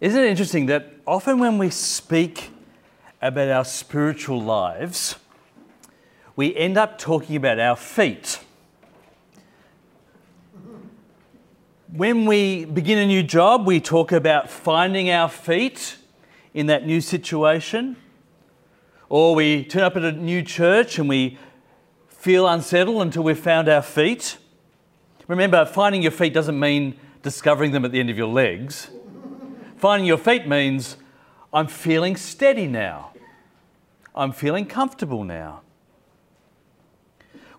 Isn't it interesting that often when we speak about our spiritual lives, we end up talking about our feet. When we begin a new job, we talk about finding our feet in that new situation. Or we turn up at a new church and we feel unsettled until we've found our feet. Remember, finding your feet doesn't mean discovering them at the end of your legs. Finding your feet means I'm feeling steady now. I'm feeling comfortable now.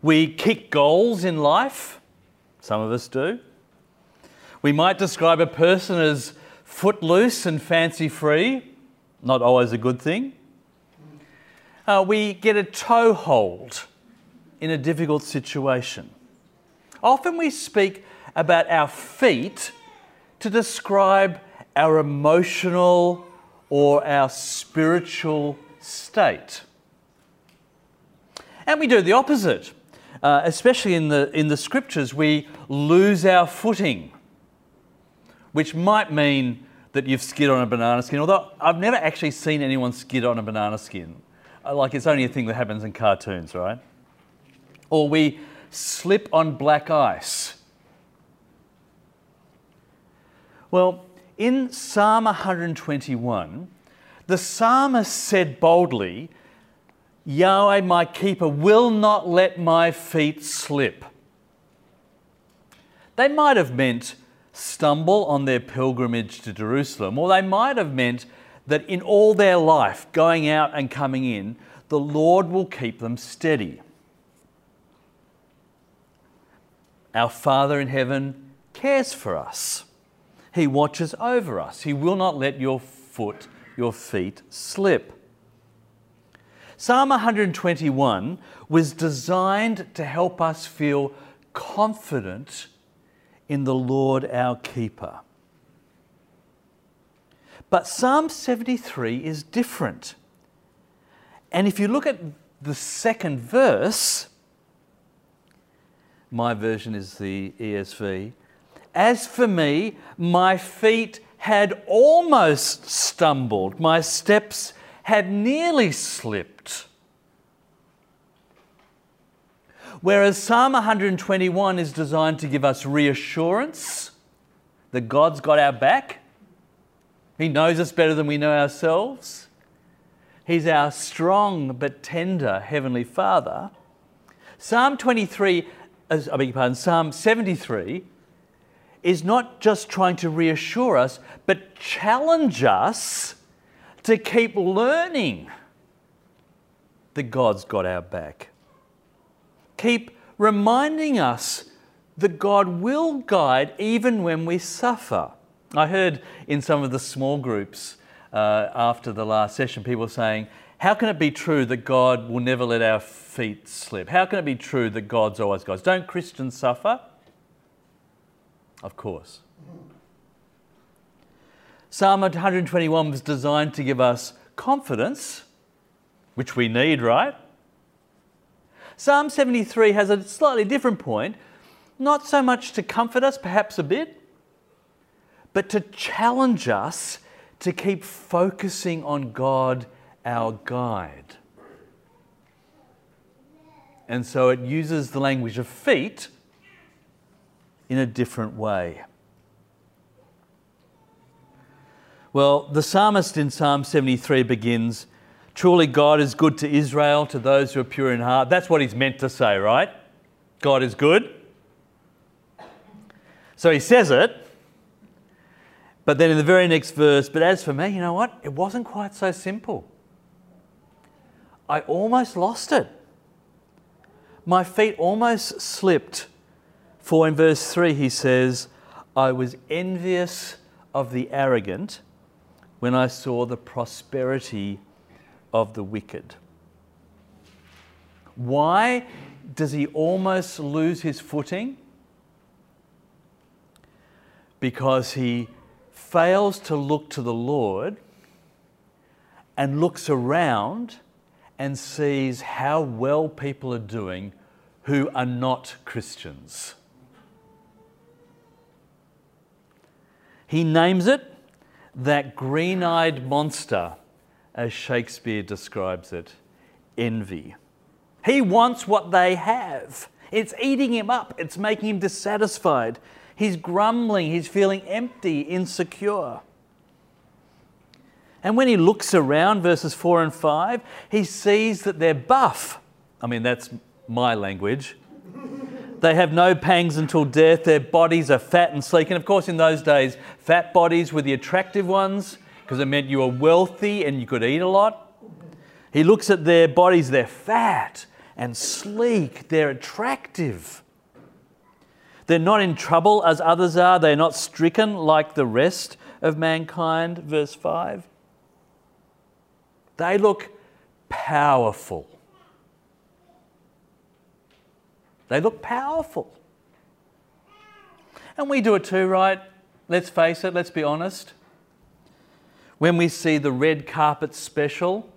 We kick goals in life. Some of us do. We might describe a person as footloose and fancy free, not always a good thing. Uh, we get a toehold in a difficult situation. Often we speak about our feet to describe our emotional or our spiritual state. And we do the opposite. Uh, especially in the, in the scriptures, we lose our footing, which might mean that you've skid on a banana skin, although I've never actually seen anyone skid on a banana skin. Uh, like it's only a thing that happens in cartoons, right? Or we slip on black ice. Well, in Psalm 121, the psalmist said boldly, Yahweh, my keeper, will not let my feet slip. They might have meant stumble on their pilgrimage to Jerusalem, or they might have meant that in all their life, going out and coming in, the Lord will keep them steady. Our Father in heaven cares for us. He watches over us. He will not let your foot, your feet slip. Psalm 121 was designed to help us feel confident in the Lord our keeper. But Psalm 73 is different. And if you look at the second verse, my version is the ESV. As for me, my feet had almost stumbled, my steps had nearly slipped. Whereas Psalm 121 is designed to give us reassurance that God's got our back, He knows us better than we know ourselves, He's our strong but tender Heavenly Father. Psalm 23, uh, I beg your pardon, Psalm 73 is not just trying to reassure us, but challenge us to keep learning that God's got our back. Keep reminding us that God will guide even when we suffer. I heard in some of the small groups uh, after the last session people saying, How can it be true that God will never let our feet slip? How can it be true that God's always God? Don't Christians suffer? Of course. Psalm 121 was designed to give us confidence, which we need, right? Psalm 73 has a slightly different point, not so much to comfort us, perhaps a bit, but to challenge us to keep focusing on God, our guide. And so it uses the language of feet in a different way. Well, the psalmist in Psalm 73 begins Truly, God is good to Israel, to those who are pure in heart. That's what he's meant to say, right? God is good. So he says it. But then in the very next verse, but as for me, you know what? It wasn't quite so simple. I almost lost it. My feet almost slipped for in verse 3 he says, I was envious of the arrogant when I saw the prosperity of the wicked. Why does he almost lose his footing? Because he fails to look to the Lord and looks around and sees how well people are doing who are not Christians. He names it that green eyed monster, as Shakespeare describes it envy. He wants what they have. It's eating him up, it's making him dissatisfied. He's grumbling, he's feeling empty, insecure. And when he looks around, verses 4 and 5, he sees that they're buff. I mean, that's my language. They have no pangs until death. Their bodies are fat and sleek. And of course, in those days, fat bodies were the attractive ones because it meant you were wealthy and you could eat a lot. He looks at their bodies, they're fat and sleek, they're attractive. They're not in trouble as others are, they're not stricken like the rest of mankind. Verse 5. They look powerful. They look powerful. And we do it too, right? Let's face it, let's be honest. When we see the red carpet special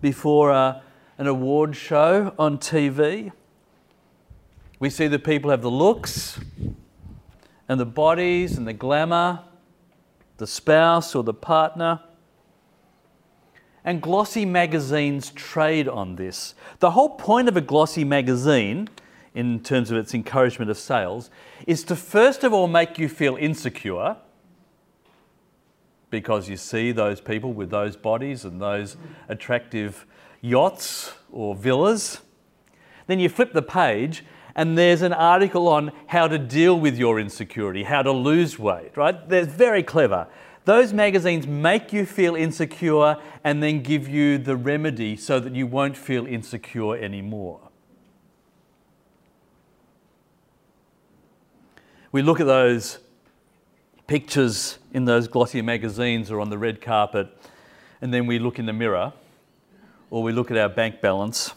before a, an award show on TV, we see the people have the looks and the bodies and the glamour, the spouse or the partner. And glossy magazines trade on this. The whole point of a glossy magazine in terms of its encouragement of sales is to first of all make you feel insecure because you see those people with those bodies and those attractive yachts or villas. Then you flip the page and there's an article on how to deal with your insecurity, how to lose weight, right? They're very clever. Those magazines make you feel insecure and then give you the remedy so that you won't feel insecure anymore. We look at those pictures in those glossy magazines or on the red carpet, and then we look in the mirror or we look at our bank balance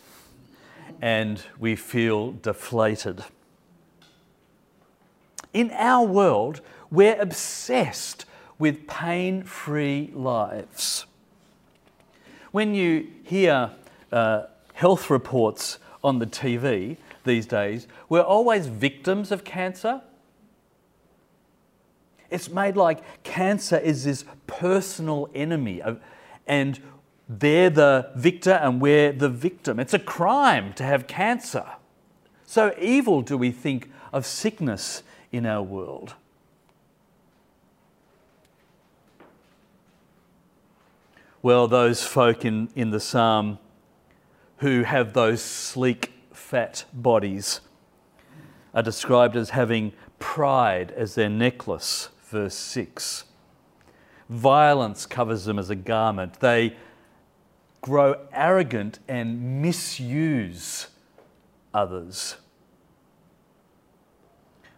and we feel deflated. In our world, we're obsessed with pain free lives. When you hear uh, health reports on the TV these days, we're always victims of cancer it's made like cancer is this personal enemy, and they're the victor and we're the victim. It's a crime to have cancer. So evil do we think of sickness in our world. Well, those folk in, in the psalm who have those sleek, fat bodies are described as having pride as their necklace verse 6. Violence covers them as a garment. They grow arrogant and misuse others.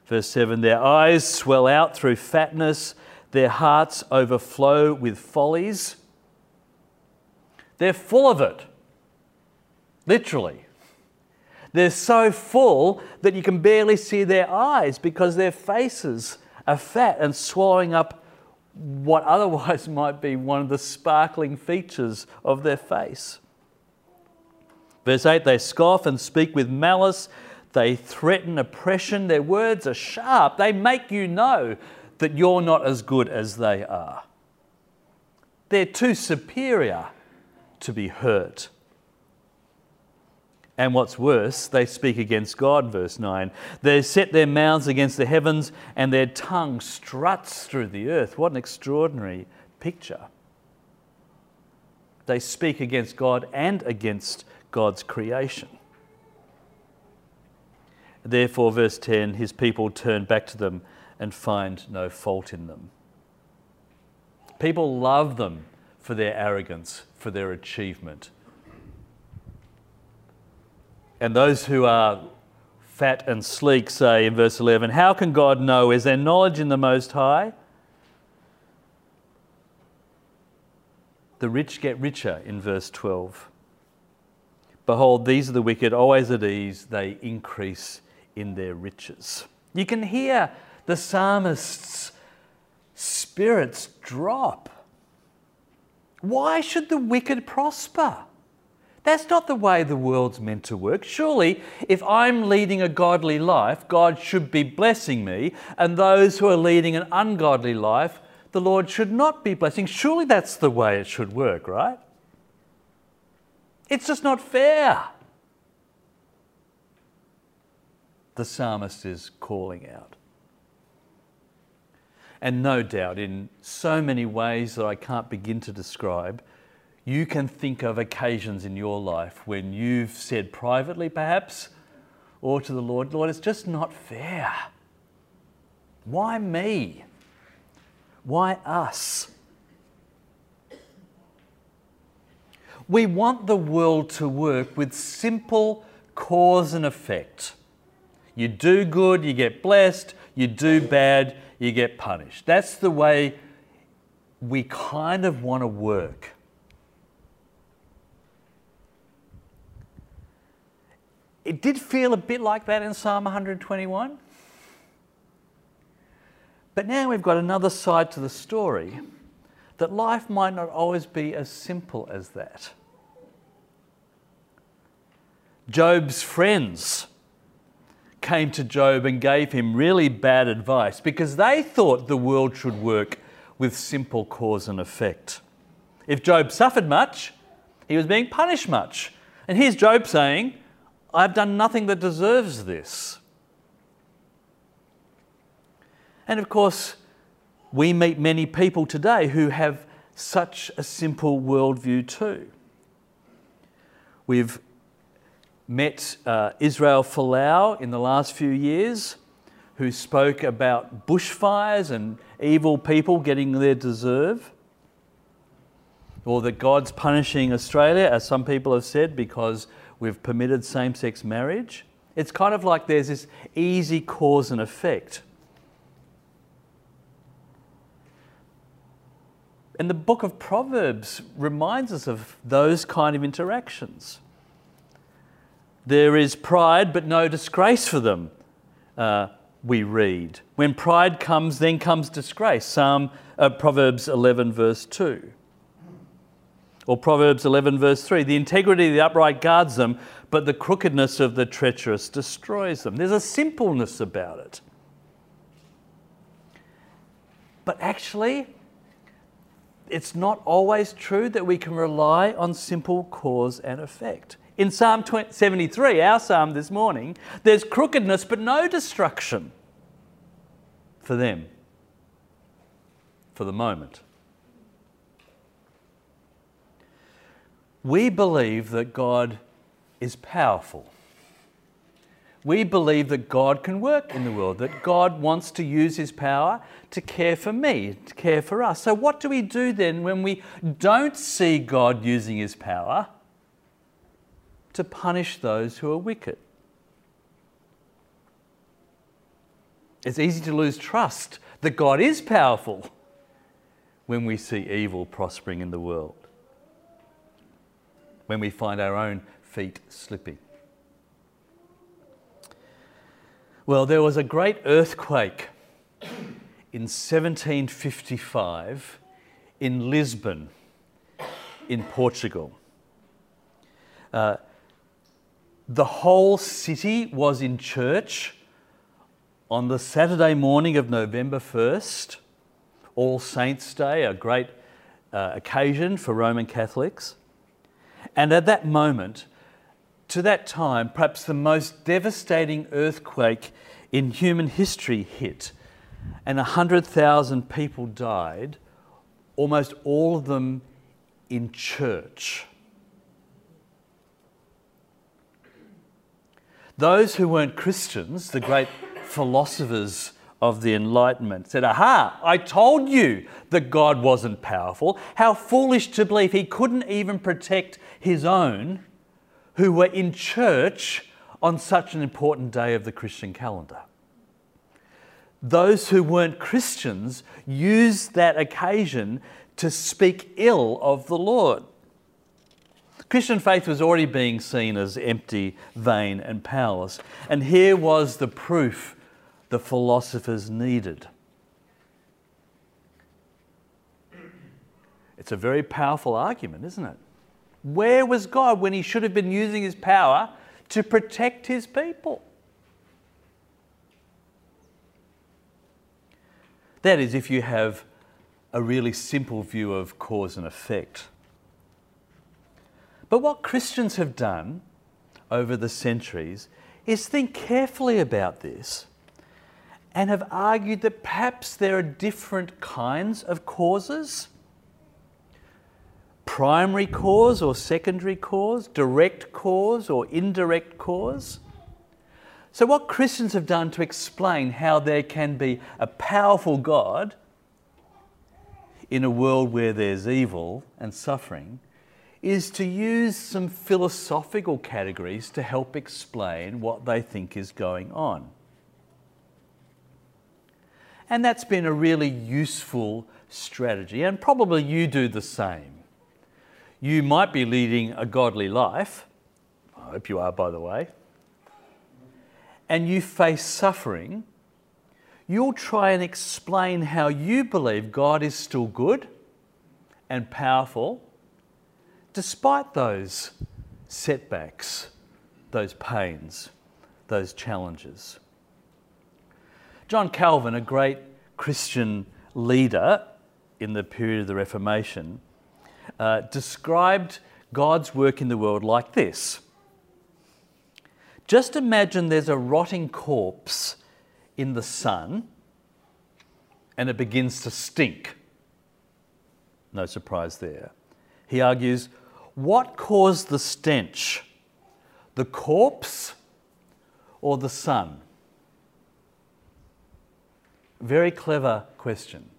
Verse 7 Their eyes swell out through fatness, their hearts overflow with follies. They're full of it, literally. They're so full that you can barely see their eyes because their faces are fat and swallowing up what otherwise might be one of the sparkling features of their face. Verse 8 they scoff and speak with malice, they threaten oppression, their words are sharp, they make you know that you're not as good as they are. They're too superior to be hurt. And what's worse, they speak against God, verse 9. They set their mouths against the heavens, and their tongue struts through the earth. What an extraordinary picture. They speak against God and against God's creation. Therefore, verse 10 his people turn back to them and find no fault in them. People love them for their arrogance, for their achievement, and those who are fat and sleek say in verse 11, How can God know? Is there knowledge in the Most High? The rich get richer in verse 12. Behold, these are the wicked, always at ease, they increase in their riches. You can hear the psalmist's spirits drop. Why should the wicked prosper? That's not the way the world's meant to work. Surely, if I'm leading a godly life, God should be blessing me, and those who are leading an ungodly life, the Lord should not be blessing. Surely that's the way it should work, right? It's just not fair. The psalmist is calling out. And no doubt, in so many ways that I can't begin to describe, you can think of occasions in your life when you've said privately, perhaps, or to the Lord, Lord, it's just not fair. Why me? Why us? We want the world to work with simple cause and effect. You do good, you get blessed. You do bad, you get punished. That's the way we kind of want to work. It did feel a bit like that in Psalm 121. But now we've got another side to the story that life might not always be as simple as that. Job's friends came to Job and gave him really bad advice because they thought the world should work with simple cause and effect. If Job suffered much, he was being punished much. And here's Job saying, I've done nothing that deserves this. And of course, we meet many people today who have such a simple worldview too. We've met uh, Israel Folau in the last few years, who spoke about bushfires and evil people getting their deserve. Or that God's punishing Australia, as some people have said, because we've permitted same sex marriage. It's kind of like there's this easy cause and effect. And the book of Proverbs reminds us of those kind of interactions. There is pride, but no disgrace for them, uh, we read. When pride comes, then comes disgrace. Psalm, uh, Proverbs 11, verse 2. Or Proverbs 11, verse 3. The integrity of the upright guards them, but the crookedness of the treacherous destroys them. There's a simpleness about it. But actually, it's not always true that we can rely on simple cause and effect. In Psalm 73, our psalm this morning, there's crookedness but no destruction for them, for the moment. We believe that God is powerful. We believe that God can work in the world, that God wants to use his power to care for me, to care for us. So, what do we do then when we don't see God using his power? to punish those who are wicked. It's easy to lose trust that God is powerful when we see evil prospering in the world, when we find our own feet slipping. Well, there was a great earthquake in 1755 in Lisbon, in Portugal. Uh, the whole city was in church on the Saturday morning of November 1st, All Saints' Day, a great uh, occasion for Roman Catholics. And at that moment, to that time, perhaps the most devastating earthquake in human history hit, and 100,000 people died, almost all of them in church. Those who weren't Christians, the great philosophers of the Enlightenment, said, Aha, I told you that God wasn't powerful. How foolish to believe he couldn't even protect his own who were in church on such an important day of the Christian calendar. Those who weren't Christians used that occasion to speak ill of the Lord. Christian faith was already being seen as empty, vain, and powerless. And here was the proof the philosophers needed. It's a very powerful argument, isn't it? Where was God when he should have been using his power to protect his people? That is, if you have a really simple view of cause and effect. But what Christians have done over the centuries is think carefully about this and have argued that perhaps there are different kinds of causes primary cause or secondary cause, direct cause or indirect cause. So, what Christians have done to explain how there can be a powerful God in a world where there's evil and suffering is to use some philosophical categories to help explain what they think is going on. And that's been a really useful strategy, and probably you do the same. You might be leading a godly life, I hope you are, by the way, and you face suffering. You'll try and explain how you believe God is still good and powerful despite those setbacks, those pains, those challenges. John Calvin, a great Christian leader in the period of the Reformation, uh, described God's work in the world like this. Just imagine there's a rotting corpse in the sun and it begins to stink. No surprise there. He argues what caused the stench? The corpse or the sun? Very clever question.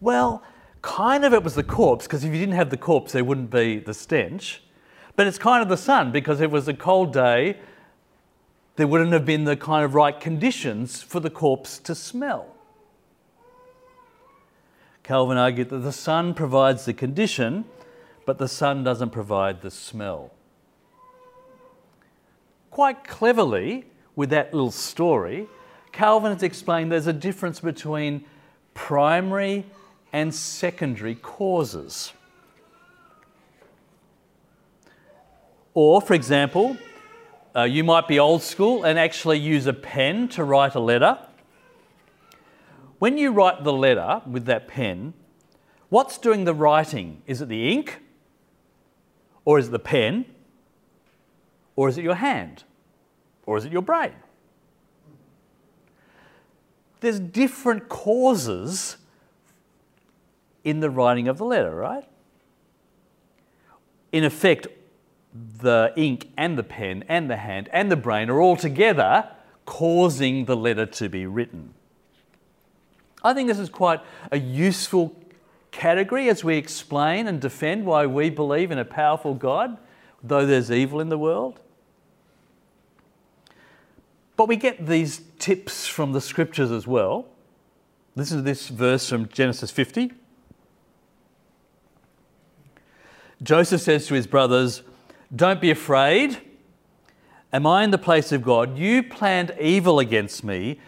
Well, kind of it was the corpse, because if you didn't have the corpse, there wouldn't be the stench. But it's kind of the sun, because it was a cold day, there wouldn't have been the kind of right conditions for the corpse to smell. Calvin argued that the sun provides the condition but the sun doesn't provide the smell. Quite cleverly, with that little story, Calvin has explained there's a difference between primary and secondary causes. Or, for example, uh, you might be old school and actually use a pen to write a letter. When you write the letter with that pen, what's doing the writing? Is it the ink or is it the pen? Or is it your hand? Or is it your brain? There's different causes in the writing of the letter, right? In effect, the ink and the pen and the hand and the brain are all together causing the letter to be written. I think this is quite a useful category as we explain and defend why we believe in a powerful God, though there's evil in the world. But we get these tips from the scriptures as well. Listen to this verse from Genesis 50. Joseph says to his brothers, Don't be afraid. Am I in the place of God? You planned evil against me,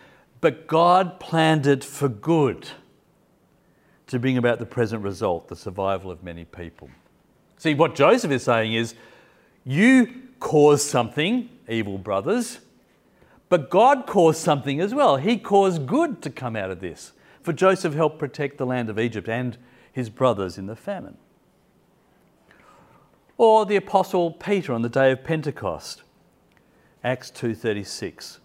but God planned it for good to bring about the present result, the survival of many people. See, what Joseph is saying is, you caused something, evil brothers, but God caused something as well. He caused good to come out of this. For Joseph helped protect the land of Egypt and his brothers in the famine. Or the apostle Peter on the day of Pentecost, Acts 2:36.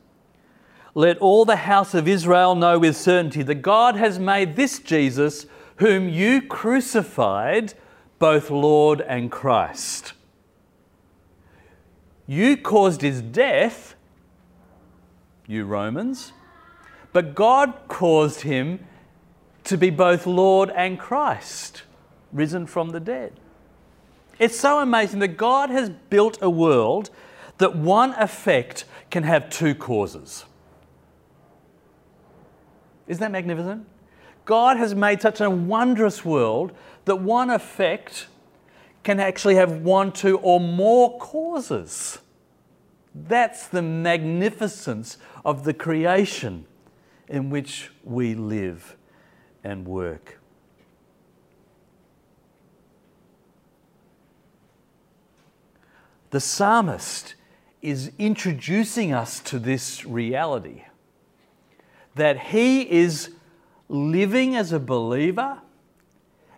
Let all the house of Israel know with certainty that God has made this Jesus whom you crucified, both Lord and Christ. You caused his death, you Romans, but God caused him to be both Lord and Christ, risen from the dead. It's so amazing that God has built a world that one effect can have two causes. Isn't that magnificent? God has made such a wondrous world that one effect can actually have one, two, or more causes. That's the magnificence of the creation in which we live and work. The psalmist is introducing us to this reality that he is living as a believer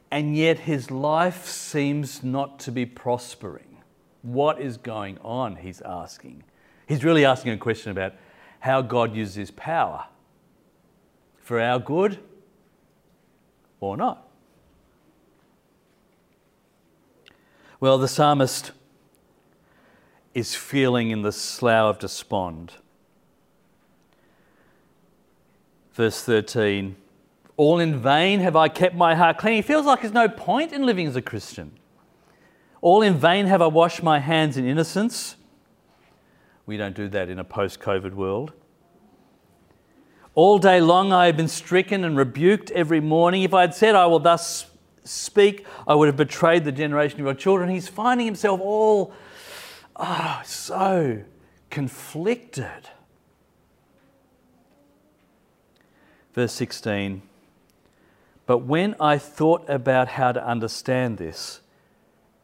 and yet his life seems not to be prospering. What is going on? He's asking. He's really asking a question about how God uses his power for our good or not. Well, the psalmist is feeling in the slough of despond. Verse 13 All in vain have I kept my heart clean. He feels like there's no point in living as a Christian. All in vain have I washed my hands in innocence. We don't do that in a post COVID world. All day long I have been stricken and rebuked every morning. If I had said, I will thus speak, I would have betrayed the generation of your children. He's finding himself all oh, so conflicted. Verse 16 But when I thought about how to understand this,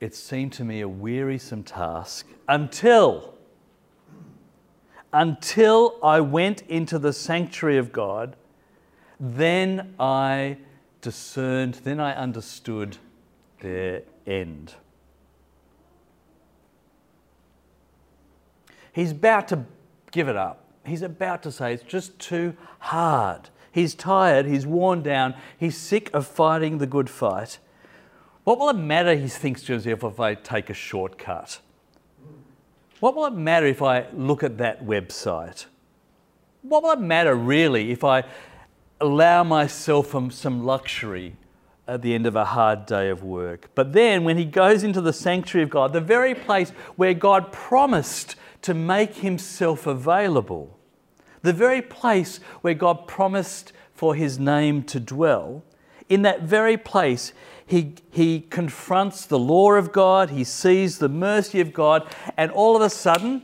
it seemed to me a wearisome task until until I went into the sanctuary of God, then I discerned, then I understood their end. He's about to give it up. He's about to say it's just too hard. He's tired, he's worn down, he's sick of fighting the good fight. What will it matter, he thinks to himself, if I take a shortcut? What will it matter if I look at that website? What will it matter really if I allow myself some luxury at the end of a hard day of work. But then, when he goes into the sanctuary of God, the very place where God promised to make himself available, the very place where God promised for his name to dwell, in that very place, he, he confronts the law of God, he sees the mercy of God, and all of a sudden,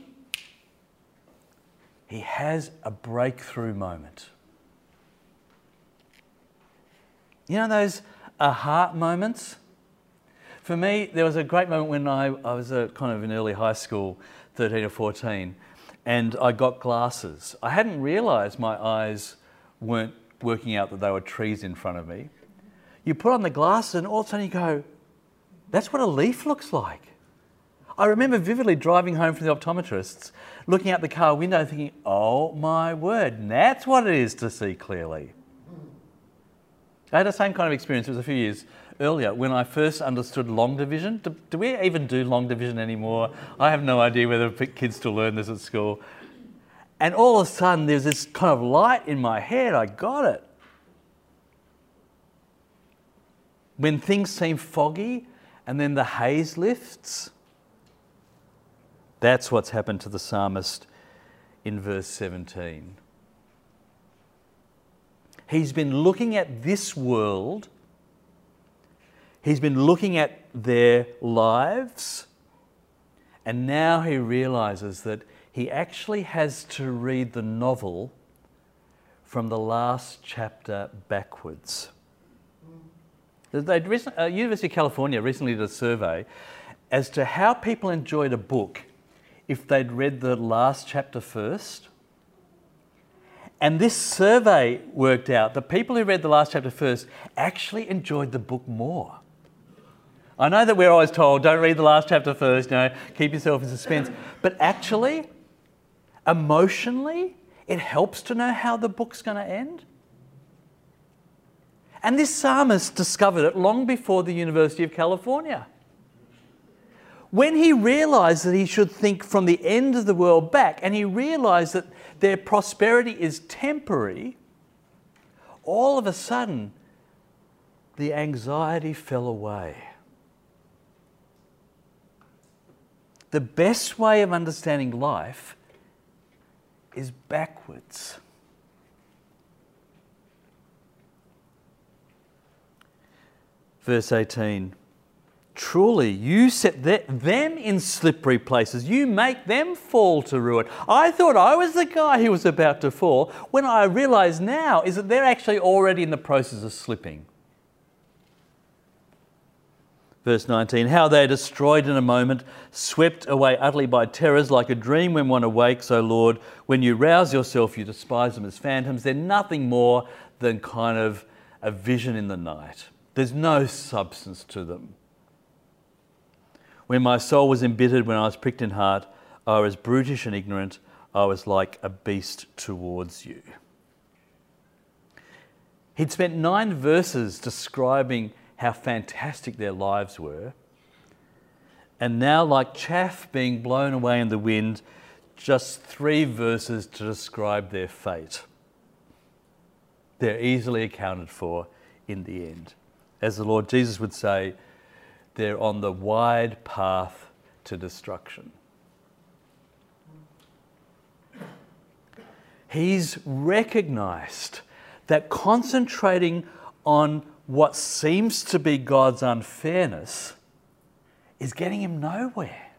he has a breakthrough moment. You know those uh, aha moments? For me, there was a great moment when I, I was a, kind of in early high school, 13 or 14, and I got glasses. I hadn't realised my eyes weren't working out that they were trees in front of me. You put on the glasses, and all of a sudden you go, that's what a leaf looks like. I remember vividly driving home from the optometrist's, looking out the car window, thinking, oh my word, that's what it is to see clearly. I had the same kind of experience, it was a few years earlier, when I first understood long division. Do, do, we even do long division anymore? I have no idea whether kids still learn this at school. And all of a sudden, there's this kind of light in my head. I got it. When things seem foggy and then the haze lifts, that's what's happened to the psalmist in verse 17. He's been looking at this world, he's been looking at their lives, and now he realizes that he actually has to read the novel from the last chapter backwards. They'd uh, University of California recently did a survey as to how people enjoyed a book if they'd read the last chapter first and this survey worked out the people who read the last chapter first actually enjoyed the book more. I know that we're always told, don't read the last chapter first, you know, keep yourself in suspense. But actually, emotionally, it helps to know how the book's going to end. And this psalmist discovered it long before the University of California. When he realized that he should think from the end of the world back, and he realized that their prosperity is temporary, all of a sudden the anxiety fell away. The best way of understanding life is backwards. Verse 18 Truly, you set them in slippery places. You make them fall to ruin. I thought I was the guy who was about to fall. When I realize now is that they're actually already in the process of slipping. Verse 19 How they are destroyed in a moment, swept away utterly by terrors, like a dream when one awakes, O Lord. When you rouse yourself, you despise them as phantoms. They're nothing more than kind of a vision in the night. There's no substance to them. When my soul was embittered, when I was pricked in heart, I was brutish and ignorant. I was like a beast towards you. He'd spent nine verses describing how fantastic their lives were. And now, like chaff being blown away in the wind, just three verses to describe their fate. They're easily accounted for in the end. As the Lord Jesus would say, they're on the wide path to destruction. He's recognized that concentrating on what seems to be God's unfairness is getting him nowhere.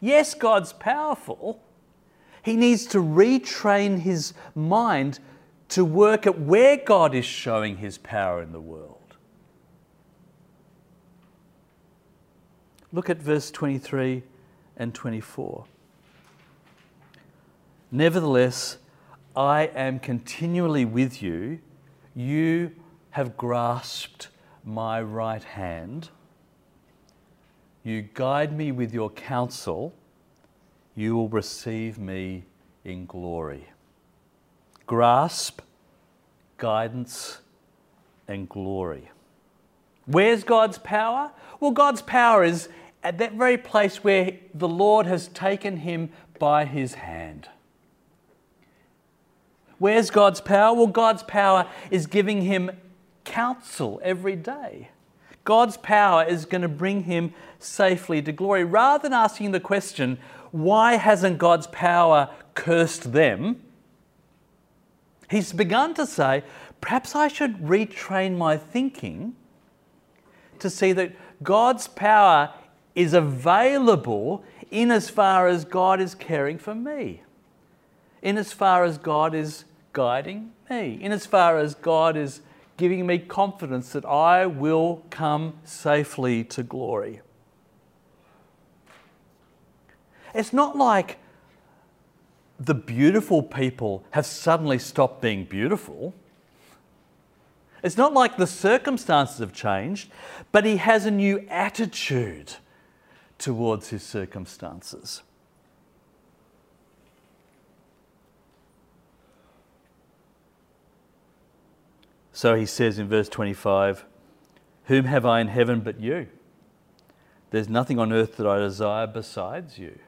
Yes, God's powerful. He needs to retrain his mind to work at where God is showing his power in the world. Look at verse 23 and 24. Nevertheless, I am continually with you. You have grasped my right hand. You guide me with your counsel. You will receive me in glory. Grasp, guidance, and glory. Where's God's power? Well, God's power is at that very place where the Lord has taken him by his hand. Where's God's power? Well, God's power is giving him counsel every day. God's power is going to bring him safely to glory. Rather than asking the question, why hasn't God's power cursed them? He's begun to say, perhaps I should retrain my thinking to see that God's power is available in as far as God is caring for me, in as far as God is guiding me, in as far as God is giving me confidence that I will come safely to glory. It's not like the beautiful people have suddenly stopped being beautiful. It's not like the circumstances have changed, but he has a new attitude towards his circumstances. So he says in verse 25, Whom have I in heaven but you? There's nothing on earth that I desire besides you.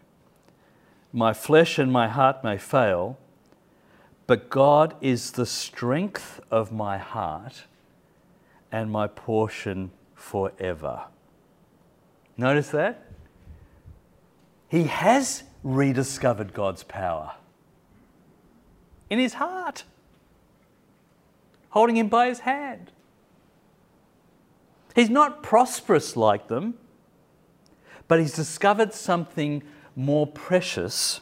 My flesh and my heart may fail, but God is the strength of my heart and my portion forever. Notice that? He has rediscovered God's power in his heart, holding him by his hand. He's not prosperous like them, but he's discovered something more precious.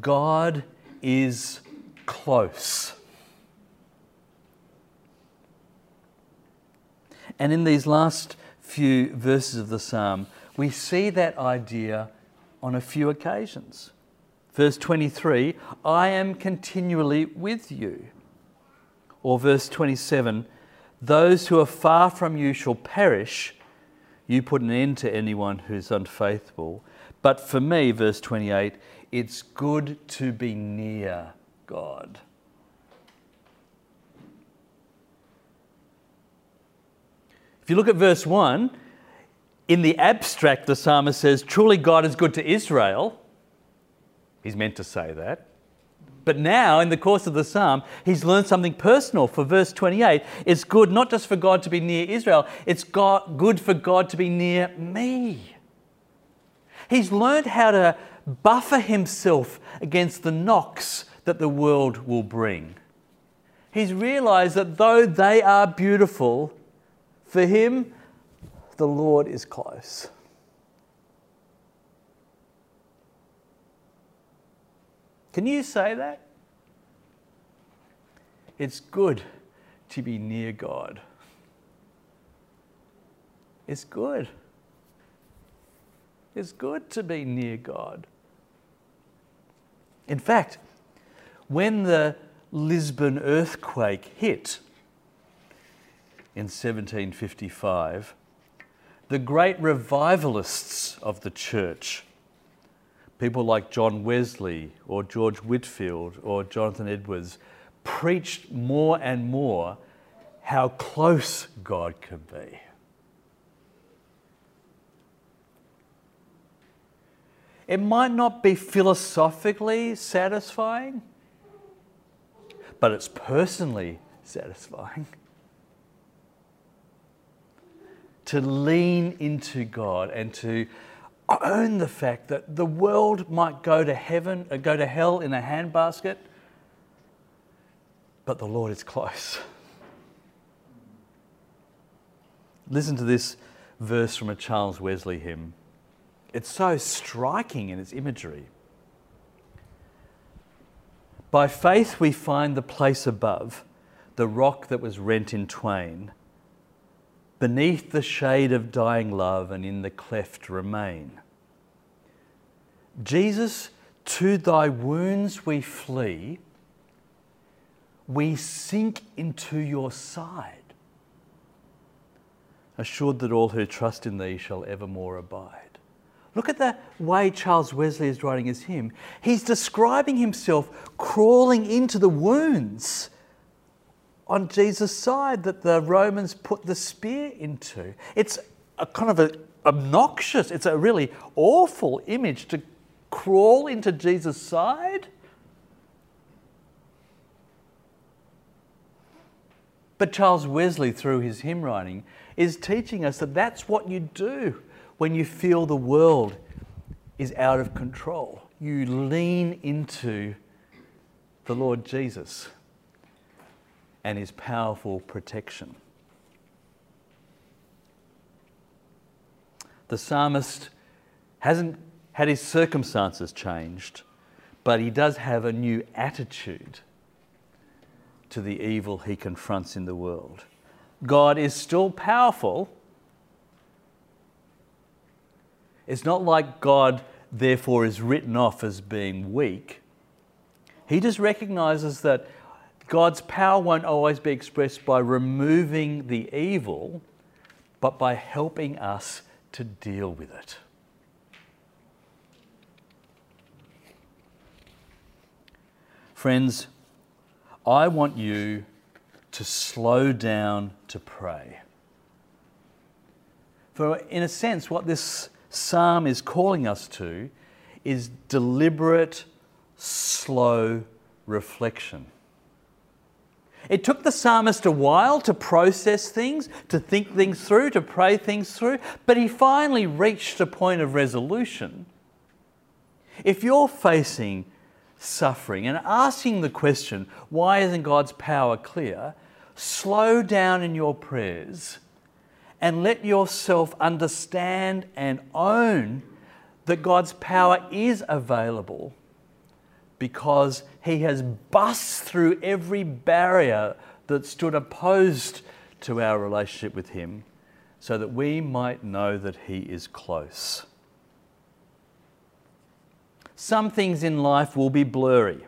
God is close. And in these last few verses of the psalm, we see that idea on a few occasions. Verse 23 I am continually with you. Or verse 27 Those who are far from you shall perish. You put an end to anyone who's unfaithful. But for me, verse 28, it's good to be near God. If you look at verse 1, in the abstract, the psalmist says, Truly God is good to Israel. He's meant to say that. But now, in the course of the psalm, he's learned something personal. For verse 28, it's good not just for God to be near Israel, it's God, good for God to be near me. He's learned how to buffer himself against the knocks that the world will bring. He's realized that though they are beautiful, for him, the Lord is close. Can you say that? It's good to be near God. It's good. It's good to be near God. In fact, when the Lisbon earthquake hit, in 1755, the great revivalists of the church, people like John Wesley or George Whitefield or Jonathan Edwards, preached more and more how close God can be. It might not be philosophically satisfying, but it's personally satisfying. To lean into God and to own the fact that the world might go to heaven, or uh, go to hell in a handbasket, but the Lord is close. Listen to this verse from a Charles Wesley hymn. It's so striking in its imagery. By faith we find the place above, the rock that was rent in twain. Beneath the shade of dying love and in the cleft remain. Jesus, to thy wounds we flee, we sink into your side, assured that all who trust in thee shall evermore abide. Look at the way Charles Wesley is writing his hymn. He's describing himself crawling into the wounds on Jesus' side that the Romans put the spear into. It's a kind of a obnoxious, it's a really awful image to crawl into Jesus' side. But Charles Wesley, through his hymn writing, is teaching us that that's what you do when you feel the world is out of control. You lean into the Lord Jesus and his powerful protection. The psalmist hasn't had his circumstances changed, but he does have a new attitude to the evil he confronts in the world. God is still powerful It's not like God, therefore, is written off as being weak. He just recognizes that God's power won't always be expressed by removing the evil, but by helping us to deal with it. Friends, I want you to slow down to pray. For, in a sense, what this psalm is calling us to is deliberate, slow reflection. It took the psalmist a while to process things, to think things through, to pray things through, but he finally reached a point of resolution. If you're facing suffering and asking the question, why isn't God's power clear? Slow down in your prayers and let yourself understand and own that God's power is available because He has bust through every barrier that stood opposed to our relationship with Him so that we might know that He is close. Some things in life will be blurry.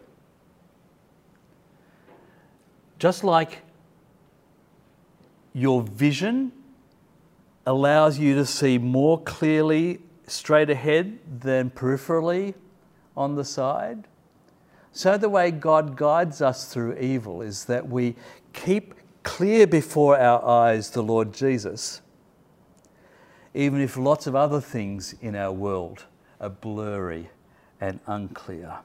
Just like your vision allows you to see more clearly straight ahead than peripherally on the side. So, the way God guides us through evil is that we keep clear before our eyes the Lord Jesus, even if lots of other things in our world are blurry and unclear.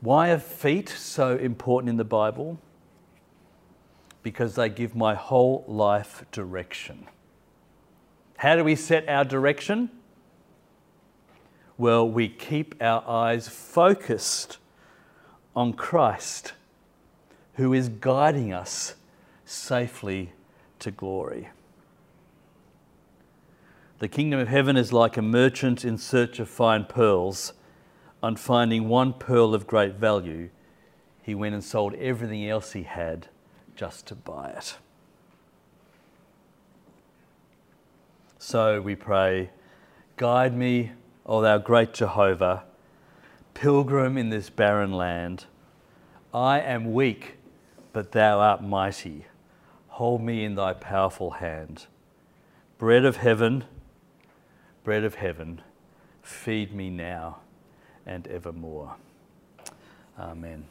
Why are feet so important in the Bible? because they give my whole life direction. How do we set our direction? Well, we keep our eyes focused on Christ, who is guiding us safely to glory. The kingdom of heaven is like a merchant in search of fine pearls. On finding one pearl of great value, he went and sold everything else he had just to buy it. So we pray, guide me, O thou great Jehovah, pilgrim in this barren land. I am weak but thou art mighty. Hold me in thy powerful hand. Bread of heaven, bread of heaven, feed me now and evermore. Amen.